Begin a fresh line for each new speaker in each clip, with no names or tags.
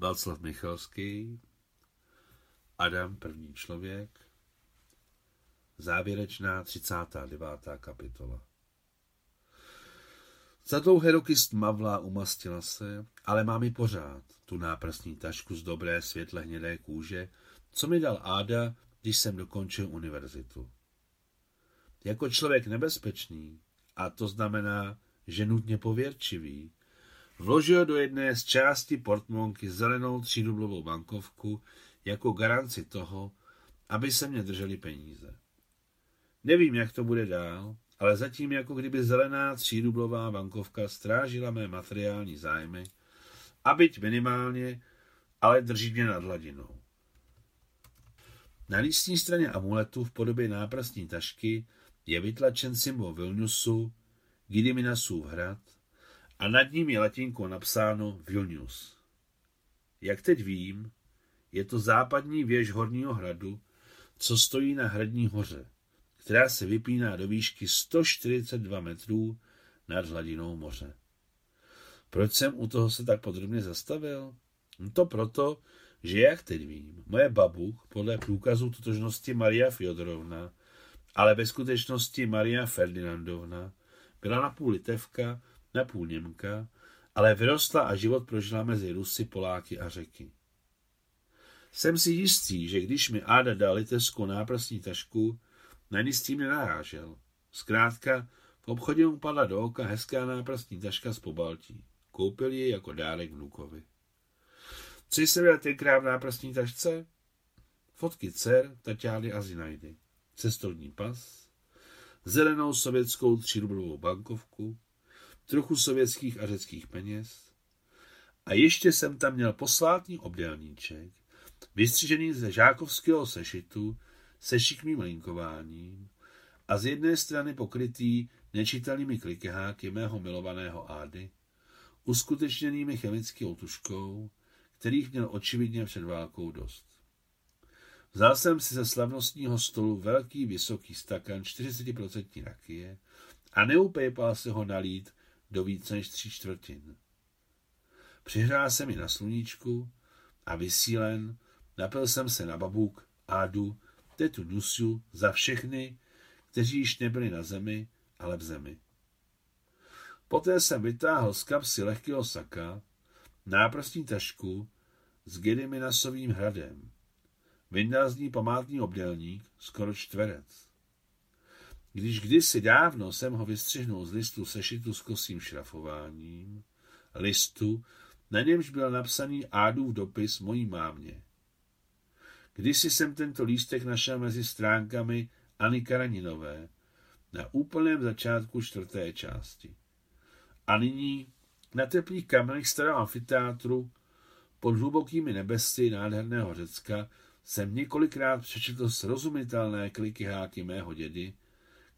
Václav Michalský, Adam, první člověk, závěrečná 39. kapitola. Za dlouhé roky stmavlá umastila se, ale mám i pořád tu náprstní tašku z dobré světle hnědé kůže, co mi dal Áda, když jsem dokončil univerzitu. Jako člověk nebezpečný, a to znamená, že nutně pověrčivý, vložil do jedné z části portmonky zelenou třídublovou bankovku jako garanci toho, aby se mě drželi peníze. Nevím, jak to bude dál, ale zatím jako kdyby zelená třídublová bankovka strážila mé materiální zájmy a byť minimálně, ale drží mě nad hladinou. Na lístní straně amuletu v podobě náprstní tašky je vytlačen symbol Vilniusu, Gidiminasův hrad a nad ním je latinkou napsáno Vilnius. Jak teď vím, je to západní věž Horního hradu, co stojí na Hradní hoře, která se vypíná do výšky 142 metrů nad hladinou moře. Proč jsem u toho se tak podrobně zastavil? No to proto, že jak teď vím, moje babu podle průkazu totožnosti Maria Fjodorovna, ale ve skutečnosti Maria Ferdinandovna, byla napůl litevka, napůl Němka, ale vyrostla a život prožila mezi Rusy, Poláky a Řeky. Jsem si jistý, že když mi Áda dal litevskou náprstní tašku, na ní s tím nenarážel. Zkrátka, v obchodě mu padla do oka hezká náprstní taška z Pobaltí. Koupil ji jako dárek vnukovi. Co se byl tenkrát v náprstní tašce? Fotky dcer, Tatiány a Zinajdy. Cestovní pas, zelenou sovětskou třirublovou bankovku, trochu sovětských a řeckých peněz. A ještě jsem tam měl posvátný obdélníček, vystřižený ze žákovského sešitu se šikmým linkováním a z jedné strany pokrytý nečitelnými klikeháky mého milovaného Ády, uskutečněnými chemickou tuškou, kterých měl očividně před válkou dost. Vzal jsem si ze slavnostního stolu velký vysoký stakan 40% rakie a neupejpal se ho nalít do více než tří čtvrtin. Přihrál jsem mi na sluníčku a vysílen napil jsem se na babuk, Ádu, tetu Nusiu za všechny, kteří již nebyli na zemi, ale v zemi. Poté jsem vytáhl z kapsy lehkého saka náprstní tašku s Gediminasovým hradem. Vyndal z ní památný obdělník, skoro čtverec. Když kdysi dávno jsem ho vystřihnul z listu sešitu s kosým šrafováním, listu, na němž byl napsaný Ádův dopis mojí mámě. Kdysi jsem tento lístek našel mezi stránkami Ani Karaninové na úplném začátku čtvrté části. A nyní na teplých kamenech starého amfiteátru pod hlubokými nebesy nádherného Řecka jsem několikrát přečetl srozumitelné kliky háky mého dědy,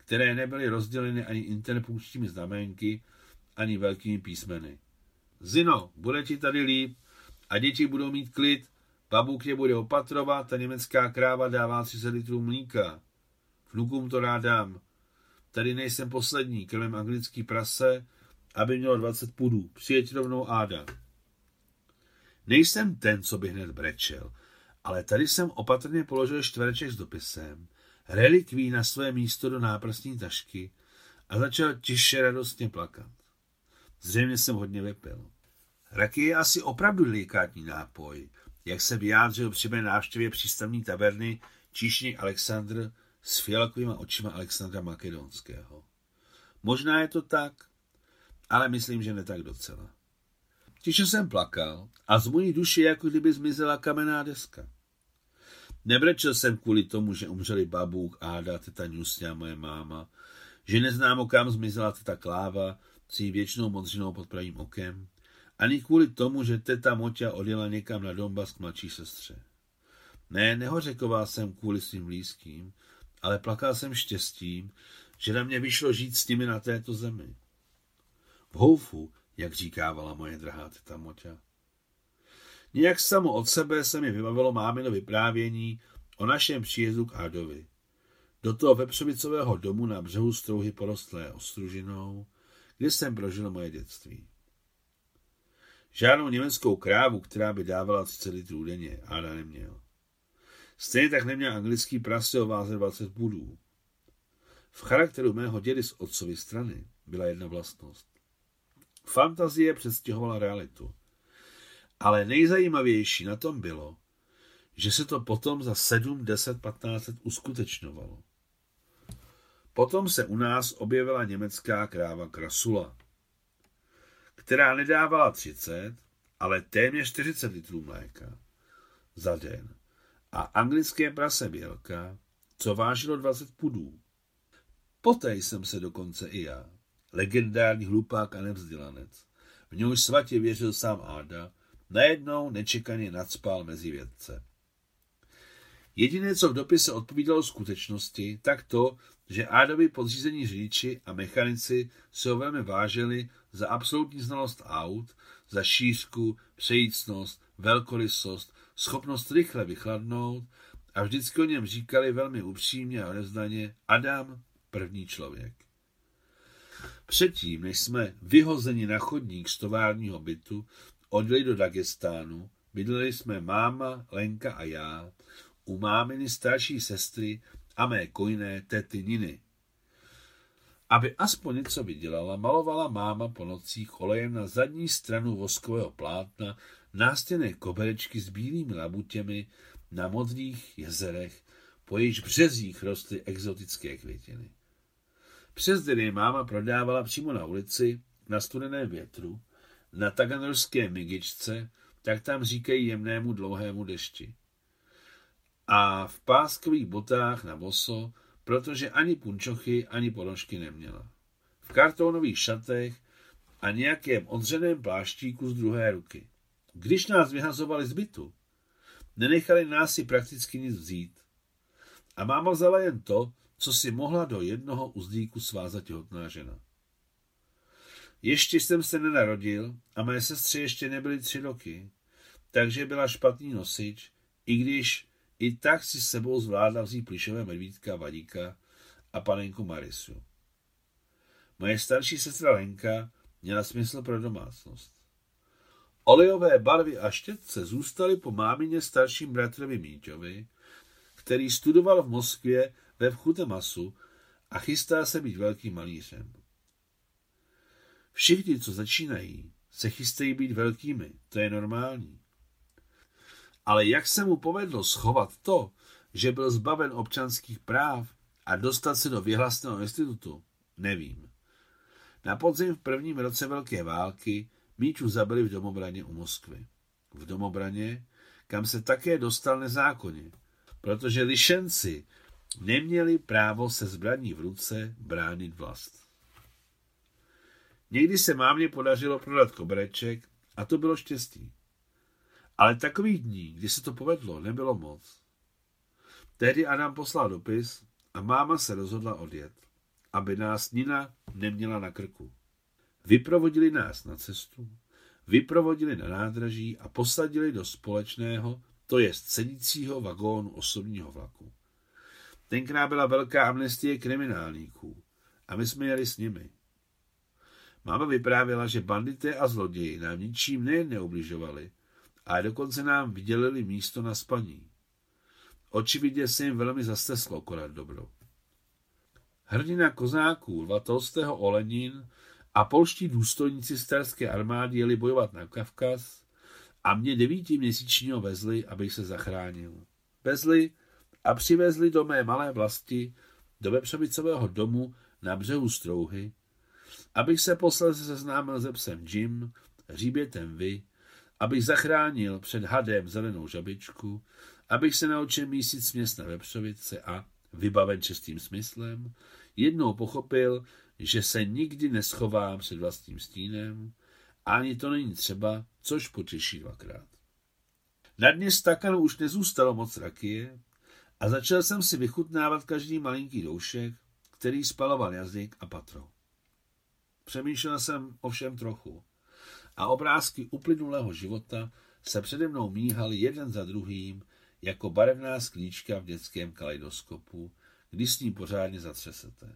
které nebyly rozděleny ani interpunkčními znamenky, ani velkými písmeny. Zino, bude ti tady líp a děti budou mít klid, babuk je bude opatrovat a německá kráva dává 30 litrů mlíka. Vnukům to rád dám. Tady nejsem poslední, krmem anglický prase, aby mělo 20 pudů. Přijeď rovnou Áda. Nejsem ten, co by hned brečel, ale tady jsem opatrně položil čtvereček s dopisem, relikví na své místo do náprstní tašky a začal tiše radostně plakat. Zřejmě jsem hodně vypil. Raky je asi opravdu delikátní nápoj, jak se vyjádřil při mé návštěvě přístavní taverny číšník Alexandr s fialkovými očima Alexandra Makedonského. Možná je to tak, ale myslím, že ne tak docela. Tiše jsem plakal a z mojí duše jako kdyby zmizela kamenná deska. Nebrečel jsem kvůli tomu, že umřeli babůk, Áda, teta Nusně a moje máma, že neznámo kam zmizela teta Kláva s jí věčnou modřinou pod pravým okem, ani kvůli tomu, že teta Moťa odjela někam na Donbas k mladší sestře. Ne, nehořekoval jsem kvůli svým blízkým, ale plakal jsem štěstím, že na mě vyšlo žít s nimi na této zemi. V houfu, jak říkávala moje drahá teta Moťa. Nějak samo od sebe se mi vybavilo mámino vyprávění o našem příjezdu k Ádovi. Do toho vepřovicového domu na břehu strouhy porostlé ostružinou, kde jsem prožil moje dětství. Žádnou německou krávu, která by dávala 30 litrů denně, Áda neměl. Stejně tak neměl anglický prase o váze 20 pudů. V charakteru mého dědy z otcovy strany byla jedna vlastnost. Fantazie předstihovala realitu. Ale nejzajímavější na tom bylo, že se to potom za 7, 10, 15 let uskutečňovalo. Potom se u nás objevila německá kráva Krasula, která nedávala 30, ale téměř 40 litrů mléka za den a anglické prase Bělka, co vážilo 20 pudů. Poté jsem se dokonce i já, legendární hlupák a nevzdělanec, v něhož svatě věřil sám Áda, najednou nečekaně nadspal mezi vědce. Jediné, co v dopise odpovídalo skutečnosti, tak to, že Ádovi podřízení řidiči a mechanici se ho velmi vážili za absolutní znalost aut, za šířku, přejícnost, velkorysost, schopnost rychle vychladnout a vždycky o něm říkali velmi upřímně a odezdaně Adam, první člověk. Předtím, než jsme vyhozeni na chodník z továrního bytu, odjeli do Dagestánu, bydleli jsme máma, Lenka a já u máminy starší sestry a mé kojné tety Niny. Aby aspoň něco vydělala, malovala máma po nocích olejem na zadní stranu voskového plátna nástěné koberečky s bílými labutěmi na modrých jezerech, po jejichž březích rostly exotické květiny. Přes den máma prodávala přímo na ulici, na studeném větru, na taganorské migičce, tak tam říkají jemnému dlouhému dešti. A v páskových botách na boso, protože ani punčochy, ani ponožky neměla. V kartonových šatech a nějakém odřeném pláštíku z druhé ruky. Když nás vyhazovali z bytu, nenechali nás si prakticky nic vzít. A máma vzala jen to, co si mohla do jednoho uzdíku svázat těhotná žena. Ještě jsem se nenarodil a mé sestře ještě nebyly tři roky, takže byla špatný nosič, i když i tak si s sebou zvládla vzít plišové medvídka Vadíka a panenku Marisu. Moje starší sestra Lenka měla smysl pro domácnost. Olejové barvy a štětce zůstaly po mámině starším bratrovi Míťovi, který studoval v Moskvě ve Vchutemasu a chystá se být velkým malířem. Všichni, co začínají, se chystají být velkými, to je normální. Ale jak se mu povedlo schovat to, že byl zbaven občanských práv a dostat se do vyhlasného institutu, nevím. Na podzim v prvním roce Velké války Míču zabili v domobraně u Moskvy. V domobraně, kam se také dostal nezákonně, protože lišenci neměli právo se zbraní v ruce bránit vlast. Někdy se mámě podařilo prodat kobereček a to bylo štěstí. Ale takových dní, kdy se to povedlo, nebylo moc. Tehdy Adam poslal dopis a máma se rozhodla odjet, aby nás Nina neměla na krku. Vyprovodili nás na cestu, vyprovodili na nádraží a posadili do společného, to je sedícího vagónu osobního vlaku. Tenkrát byla velká amnestie kriminálníků a my jsme jeli s nimi. Máma vyprávěla, že bandité a zloději nám ničím nejen neubližovali, ale dokonce nám vydělili místo na spaní. Očividně se jim velmi zasteslo konat dobro. Hrdina kozáků Lva Tolstého Olenin a polští důstojníci starské armády jeli bojovat na Kavkaz a mě devítiměsíčního vezli, abych se zachránil. Vezli a přivezli do mé malé vlasti, do Vepřovicového domu na břehu Strouhy, abych se posledně seznámil se psem Jim, hříbětem Vy, abych zachránil před hadem zelenou žabičku, abych se naučil mísit směs na Vepřovice a, vybaven čestým smyslem, jednou pochopil, že se nikdy neschovám před vlastním stínem, ani to není třeba, což potěší dvakrát. Na dně stakanu už nezůstalo moc rakie a začal jsem si vychutnávat každý malinký doušek, který spaloval jazyk a patro. Přemýšlel jsem ovšem trochu a obrázky uplynulého života se přede mnou míhaly jeden za druhým jako barevná sklíčka v dětském kaleidoskopu, když s ní pořádně zatřesete.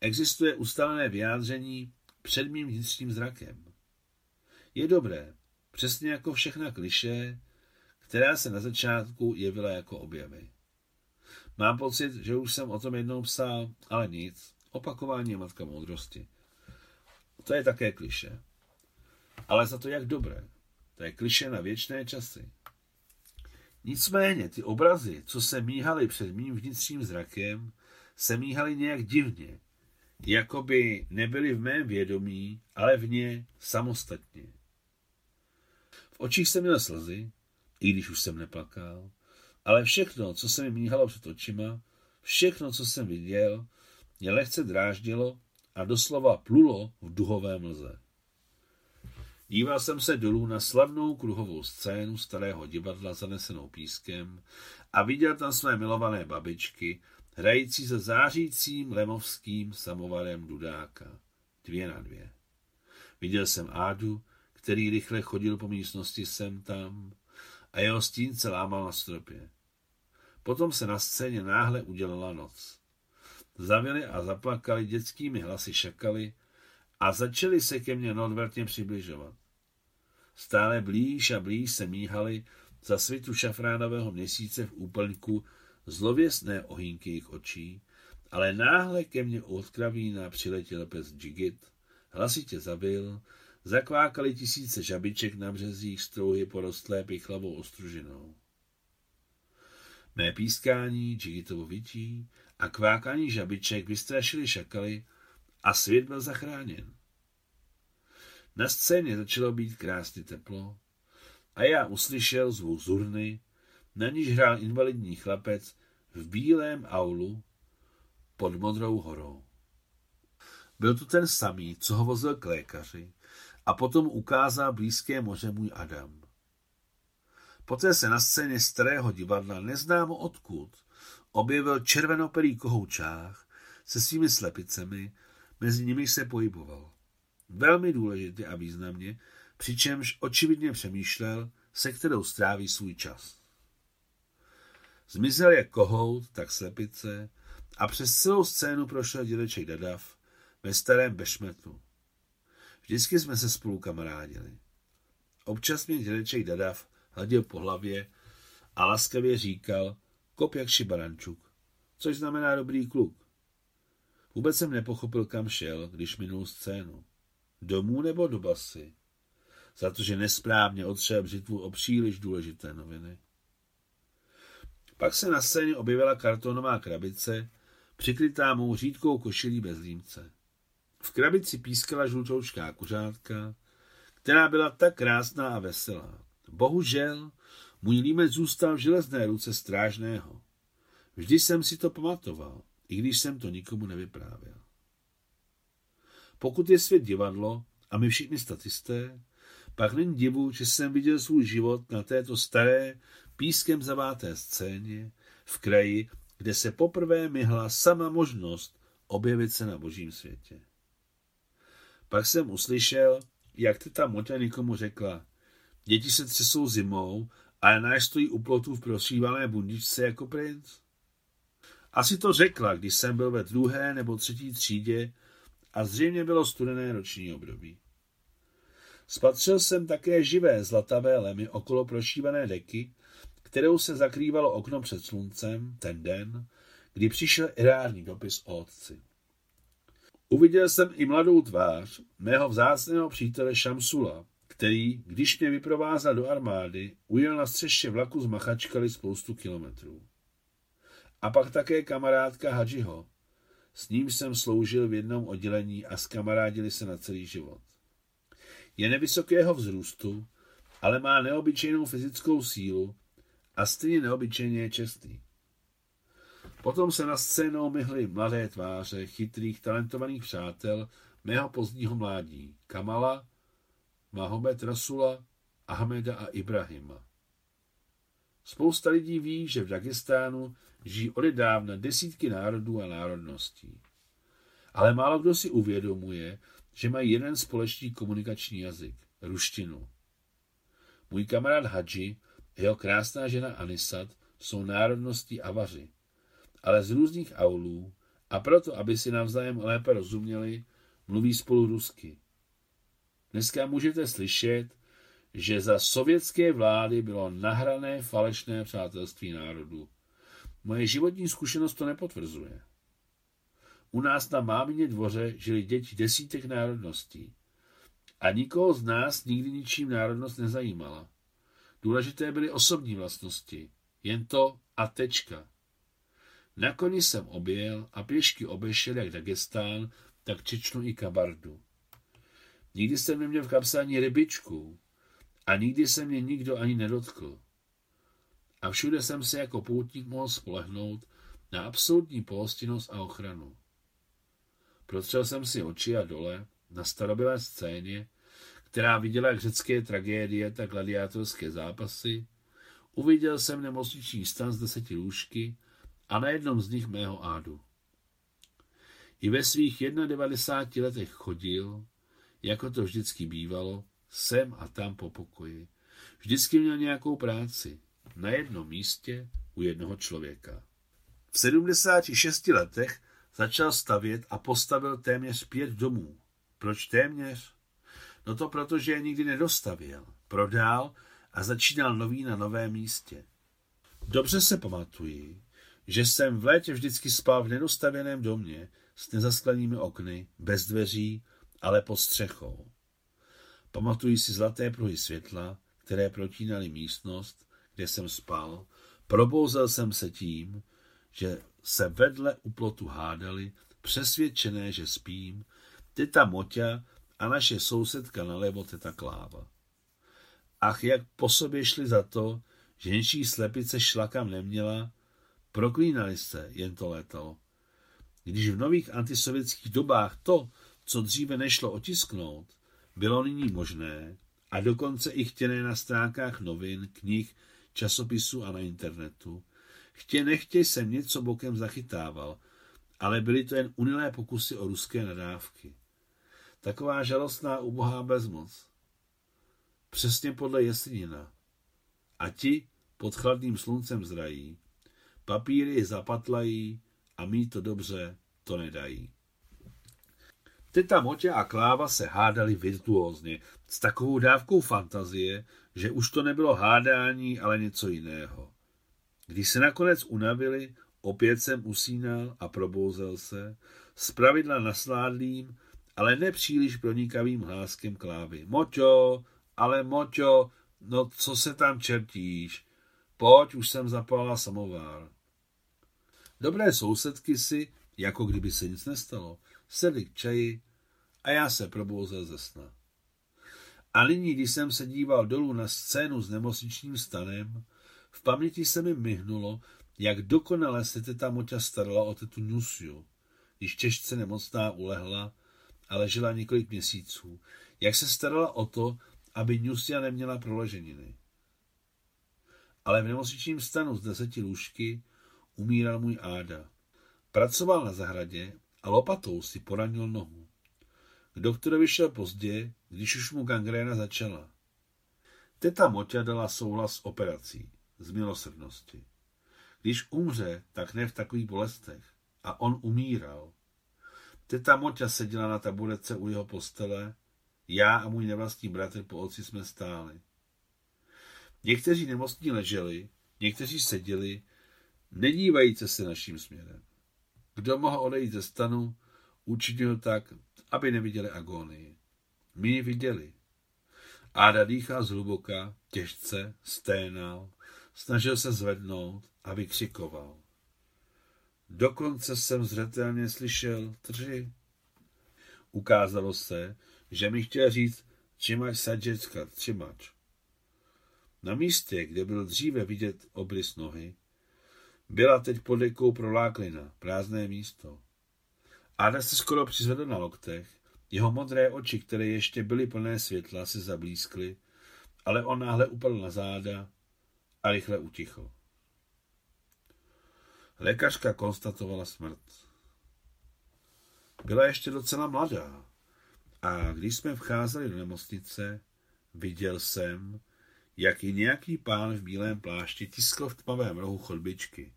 Existuje ustálené vyjádření před mým vnitřním zrakem. je dobré, přesně jako všechna kliše, která se na začátku jevila jako objevy. Mám pocit, že už jsem o tom jednou psal, ale nic. Opakování je matka moudrosti. To je také kliše. Ale za to jak dobré. To je kliše na věčné časy. Nicméně ty obrazy, co se míhaly před mým vnitřním zrakem, se míhaly nějak divně, jako by nebyly v mém vědomí, ale v ně samostatně. V očích jsem měl slzy, i když už jsem neplakal, ale všechno, co se mi míhalo před očima, všechno, co jsem viděl, mě lehce dráždilo a doslova plulo v duhové mlze. Díval jsem se dolů na slavnou kruhovou scénu starého divadla zanesenou pískem a viděl tam své milované babičky, hrající se zářícím lemovským samovarem dudáka. Dvě na dvě. Viděl jsem Ádu, který rychle chodil po místnosti sem tam a jeho stín se lámal na stropě. Potom se na scéně náhle udělala noc. Zavili a zaplakali dětskými hlasy šakaly a začali se ke mně nodvrtně přibližovat. Stále blíž a blíž se míhali za svitu šafránového měsíce v úplňku zlověstné ohýnky jejich očí, ale náhle ke mně od kravína přiletěl pes Jigit, hlasitě zabil, zakvákali tisíce žabiček na březích strouhy porostlé pichlavou ostružinou. Mé pískání, Jigitovo vytí a kvákání žabiček vystrašili šakaly a svět byl zachráněn. Na scéně začalo být krásně teplo a já uslyšel zvuk zurny, na níž hrál invalidní chlapec v bílém aulu pod Modrou horou. Byl to ten samý, co ho vozil k lékaři a potom ukázal blízké moře můj Adam. Poté se na scéně starého divadla neznámo odkud objevil červenoperý kohoučách se svými slepicemi, mezi nimi se pohyboval. Velmi důležitě a významně, přičemž očividně přemýšlel, se kterou stráví svůj čas. Zmizel jak kohout, tak slepice a přes celou scénu prošel dědeček Dadav ve starém bešmetu. Vždycky jsme se spolu kamarádili. Občas mě dědeček Dadav hladil po hlavě a laskavě říkal, kop jak šibarančuk, což znamená dobrý kluk. Vůbec jsem nepochopil, kam šel, když minul scénu. Domů nebo do basy? Za to, že nesprávně otřel břitvu o příliš důležité noviny. Pak se na scéně objevila kartonová krabice, přikrytá mou řídkou košilí bez límce. V krabici pískala žlutoučká kuřátka, která byla tak krásná a veselá. Bohužel, můj límec zůstal v železné ruce strážného. Vždy jsem si to pamatoval, i když jsem to nikomu nevyprávěl. Pokud je svět divadlo a my všichni statisté, pak není divu, že jsem viděl svůj život na této staré, pískem zaváté scéně, v kraji, kde se poprvé myhla sama možnost objevit se na božím světě. Pak jsem uslyšel, jak teta Motě nikomu řekla, děti se třesou zimou a náš stojí u plotu v prosívané bundičce jako princ. Asi to řekla, když jsem byl ve druhé nebo třetí třídě a zřejmě bylo studené roční období. Spatřil jsem také živé zlatavé lemy okolo prošívané deky, kterou se zakrývalo okno před sluncem ten den, kdy přišel irární dopis o otci. Uviděl jsem i mladou tvář mého vzácného přítele Šamsula, který, když mě vyprovázal do armády, ujel na střeště vlaku z Machačkali spoustu kilometrů. A pak také kamarádka Hadžiho. S ním jsem sloužil v jednom oddělení a skamarádili se na celý život. Je nevysokého vzrůstu, ale má neobyčejnou fyzickou sílu a stejně neobyčejně je čestný. Potom se na scénou myhly mladé tváře chytrých, talentovaných přátel mého pozdního mládí. Kamala, Mahomet Rasula, Ahmeda a Ibrahima. Spousta lidí ví, že v Dagestánu žijí odedávna desítky národů a národností. Ale málo kdo si uvědomuje, že mají jeden společný komunikační jazyk – ruštinu. Můj kamarád Hadži jeho krásná žena Anisat jsou národností Avaři, ale z různých aulů a proto, aby si navzájem lépe rozuměli, mluví spolu rusky. Dneska můžete slyšet, že za sovětské vlády bylo nahrané falešné přátelství národů. Moje životní zkušenost to nepotvrzuje. U nás na mámině dvoře žili děti desítek národností. A nikoho z nás nikdy ničím národnost nezajímala. Důležité byly osobní vlastnosti. Jen to a tečka. Na koni jsem objel a pěšky obešel jak Dagestán, tak Čečnu i Kabardu. Nikdy jsem neměl v kapse ani rybičku a nikdy se mě nikdo ani nedotkl. A všude jsem se jako poutník mohl spolehnout na absolutní pohostinnost a ochranu. Protřel jsem si oči a dole na starobylé scéně, která viděla jak řecké tragédie, tak gladiátorské zápasy, uviděl jsem nemocniční stan z deseti lůžky a na jednom z nich mého ádu. I ve svých 91 letech chodil, jako to vždycky bývalo, sem a tam po pokoji. Vždycky měl nějakou práci, na jednom místě u jednoho člověka. V 76 letech začal stavět a postavil téměř pět domů. Proč téměř? No to proto, že je nikdy nedostavěl, prodal a začínal nový na novém místě. Dobře se pamatuji, že jsem v létě vždycky spal v nedostavěném domě s nezasklenými okny, bez dveří, ale pod střechou. Pamatuji si zlaté pruhy světla, které protínaly místnost, kde jsem spal. Probouzel jsem se tím, že se vedle u plotu hádali, přesvědčené, že spím, teta Moťa a naše sousedka nalevo teta Kláva. Ach, jak po sobě šli za to, že něčí slepice šlakam neměla, proklínali se, jen to létalo. Když v nových antisovětských dobách to, co dříve nešlo otisknout, bylo nyní možné a dokonce i chtěné na stránkách novin, knih, časopisů a na internetu, chtě nechtě jsem něco bokem zachytával, ale byly to jen unilé pokusy o ruské nadávky. Taková žalostná ubohá bezmoc. Přesně podle Jesenina. A ti pod chladným sluncem zrají, papíry zapatlají a mít to dobře to nedají. Teta Motě a Kláva se hádali virtuózně, s takovou dávkou fantazie, že už to nebylo hádání, ale něco jiného. Když se nakonec unavili, opět jsem usínal a probouzel se, zpravidla nasládlým, ale nepříliš pronikavým hláskem klávy. Moťo, ale Moťo, no co se tam čertíš? Pojď, už jsem zapálila samovár. Dobré sousedky si, jako kdyby se nic nestalo, sedli k čaji a já se probouzel ze sna. A nyní, když jsem se díval dolů na scénu s nemocničním stanem, v paměti se mi myhnulo, jak dokonale se teta Moťa starala o tetu Nusiu, když těžce nemocná ulehla a ležela několik měsíců, jak se starala o to, aby Nusia neměla proleženiny. Ale v nemocničním stanu z deseti lůžky umíral můj Áda. Pracoval na zahradě a lopatou si poranil nohu. K doktorovi šel pozdě, když už mu gangréna začala. Teta Moťa dala souhlas s operací, z milosrdnosti. Když umře, tak ne v takových bolestech. A on umíral. Teta Moťa seděla na taburece u jeho postele, já a můj nevlastní bratr po oci jsme stáli. Někteří nemocní leželi, někteří seděli, nedívajíce se naším směrem. Kdo mohl odejít ze stanu, učinil tak, aby neviděli agónii. My ji viděli. Áda dýchá zhluboka, těžce, sténal, snažil se zvednout a vykřikoval. Dokonce jsem zřetelně slyšel tři. Ukázalo se, že mi chtěl říct Čimač Sadžecka, Čimač. Na místě, kde byl dříve vidět obrys nohy, byla teď pod dekou proláklina, prázdné místo. Áda se skoro přizvedl na loktech, jeho modré oči, které ještě byly plné světla, se zablískly, ale on náhle upadl na záda a rychle utichl. Lékařka konstatovala smrt. Byla ještě docela mladá a když jsme vcházeli do nemocnice, viděl jsem, jak ji nějaký pán v bílém plášti tiskl v tmavém rohu chodbičky.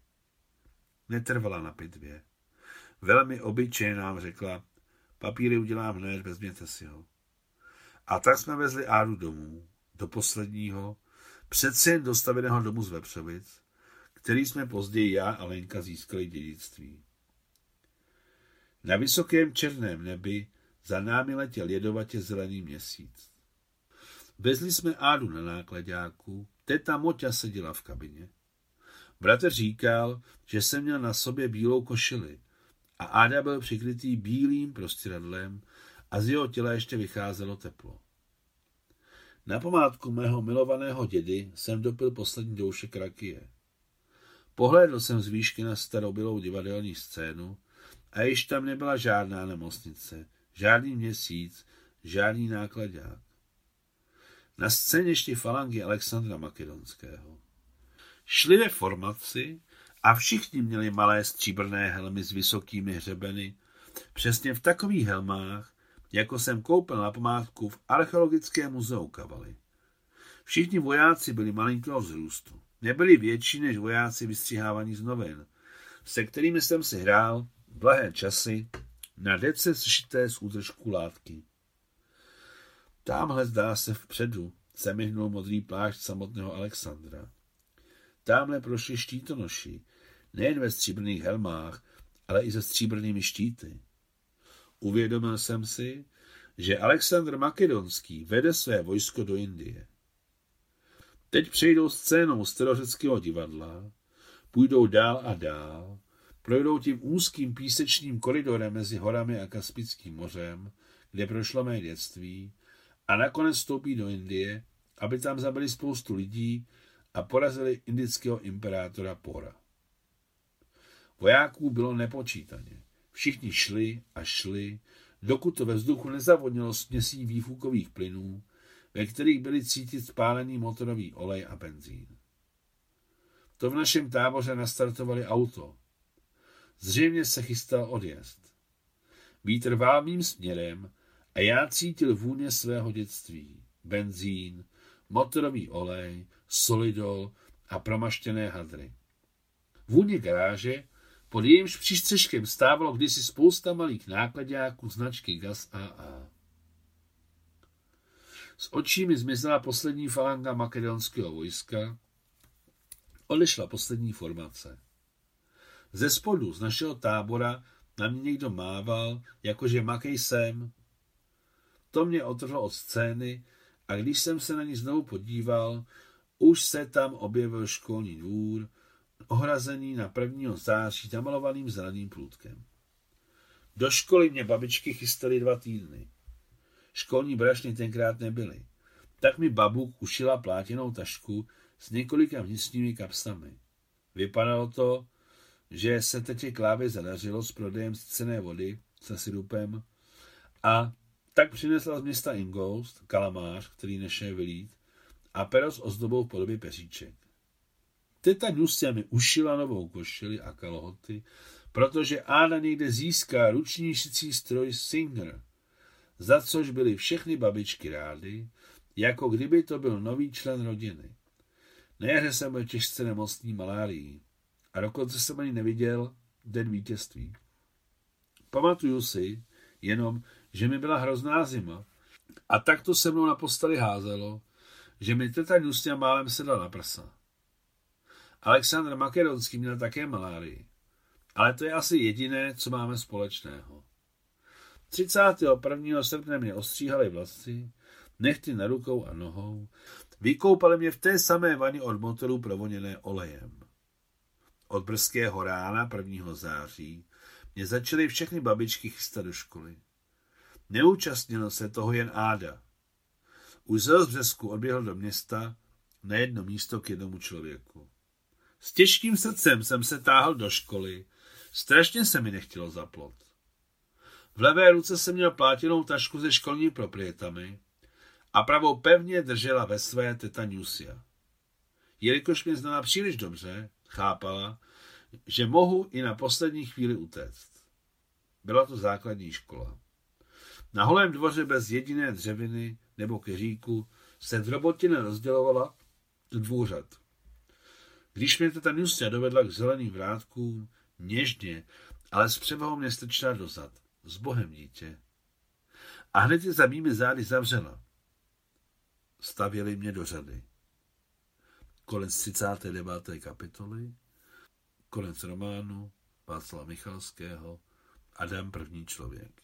Netrvala na pitvě. Velmi obyčejně nám řekla, papíry udělám hned, vezměte si ho. A tak jsme vezli Ádu domů, do posledního, přece jen dostaveného domu z Vepřovic, který jsme později já a Lenka získali dědictví. Na vysokém černém nebi za námi letěl jedovatě zelený měsíc. Vezli jsme Ádu na nákladáku, teta Moťa seděla v kabině. Bratr říkal, že jsem měl na sobě bílou košili a Áda byl přikrytý bílým prostěradlem a z jeho těla ještě vycházelo teplo. Na památku mého milovaného dědy jsem dopil poslední doušek rakie. Pohlédl jsem z výšky na starobylou divadelní scénu a již tam nebyla žádná nemocnice, žádný měsíc, žádný nákladák. Na scéně šli falangy Alexandra Makedonského. Šli ve formaci a všichni měli malé stříbrné helmy s vysokými hřebeny, přesně v takových helmách, jako jsem koupil na památku v archeologickém muzeu Kavaly. Všichni vojáci byli malinkého vzrůstu. Nebyli větší než vojáci vystřihávaní z novin, se kterými jsem si hrál blahé časy na dece zšité z údržku látky. Támhle zdá se vpředu, se myhnul modrý plášť samotného Alexandra. Támhle prošli štítonoši, nejen ve stříbrných helmách, ale i se stříbrnými štíty. Uvědomil jsem si, že Alexandr Makedonský vede své vojsko do Indie. Teď přejdou scénou starořeckého divadla, půjdou dál a dál, projdou tím úzkým písečným koridorem mezi horami a Kaspickým mořem, kde prošlo mé dětství, a nakonec vstoupí do Indie, aby tam zabili spoustu lidí a porazili indického imperátora Pora. Vojáků bylo nepočítaně. Všichni šli a šli, dokud to ve vzduchu nezavodnilo směsí výfukových plynů, ve kterých byly cítit spálený motorový olej a benzín. To v našem táboře nastartovali auto. Zřejmě se chystal odjezd. Vítr vál mým směrem a já cítil vůně svého dětství. Benzín, motorový olej, solidol a promaštěné hadry. Vůně garáže, pod jejímž přístřežkem stávalo kdysi spousta malých nákladňáků značky Gas AA. S očí mi zmizela poslední falanga makedonského vojska, odešla poslední formace. Ze spodu z našeho tábora na mě někdo mával, jakože makej sem. To mě otrhlo od scény a když jsem se na ní znovu podíval, už se tam objevil školní dvůr, ohrazený na 1. září zamalovaným zeleným průtkem. Do školy mě babičky chystaly dva týdny. Školní brašny tenkrát nebyly. Tak mi babuk ušila plátěnou tašku s několika vnitřními kapsami. Vypadalo to, že se tetě Klávě zadařilo s prodejem cené vody se sirupem a tak přinesla z města Ingoust kalamář, který nešel vylít, a pero s ozdobou v podobě peříček. Teta Nusia mi ušila novou košili a kalhoty, protože Áda někde získá ruční šicí stroj Singer, za což byly všechny babičky rády, jako kdyby to byl nový člen rodiny. Na jaře jsem byl těžce nemocný malárií a dokonce jsem ani neviděl den vítězství. Pamatuju si jenom, že mi byla hrozná zima a tak to se mnou na posteli házelo, že mi teta Nustia málem sedla na prsa. Aleksandr Makedonský měl také malárii, ale to je asi jediné, co máme společného. 31. srpna mě ostříhali vlasy, nechty na rukou a nohou, vykoupali mě v té samé vani od motoru provoněné olejem. Od brzkého rána 1. září mě začaly všechny babičky chystat do školy. Neúčastnil se toho jen Áda. Už z březku odběhl do města na jedno místo k jednomu člověku. S těžkým srdcem jsem se táhl do školy. Strašně se mi nechtělo zaplot. V levé ruce jsem měl plátěnou tašku se školními proprietami a pravou pevně držela ve své teta Nusia. Jelikož mě znala příliš dobře, chápala, že mohu i na poslední chvíli utéct. Byla to základní škola. Na holém dvoře bez jediné dřeviny nebo keříku se drobotina rozdělovala do dvou řad. Když mě teta Nusia dovedla k zeleným vrátkům, něžně, ale s převahou mě strčila dozad. S Bohem, dítě. A hned je za mými zády zavřela. Stavěli mě do řady. Konec 39. kapitoly, konec románu Václava Michalského, Adam první člověk.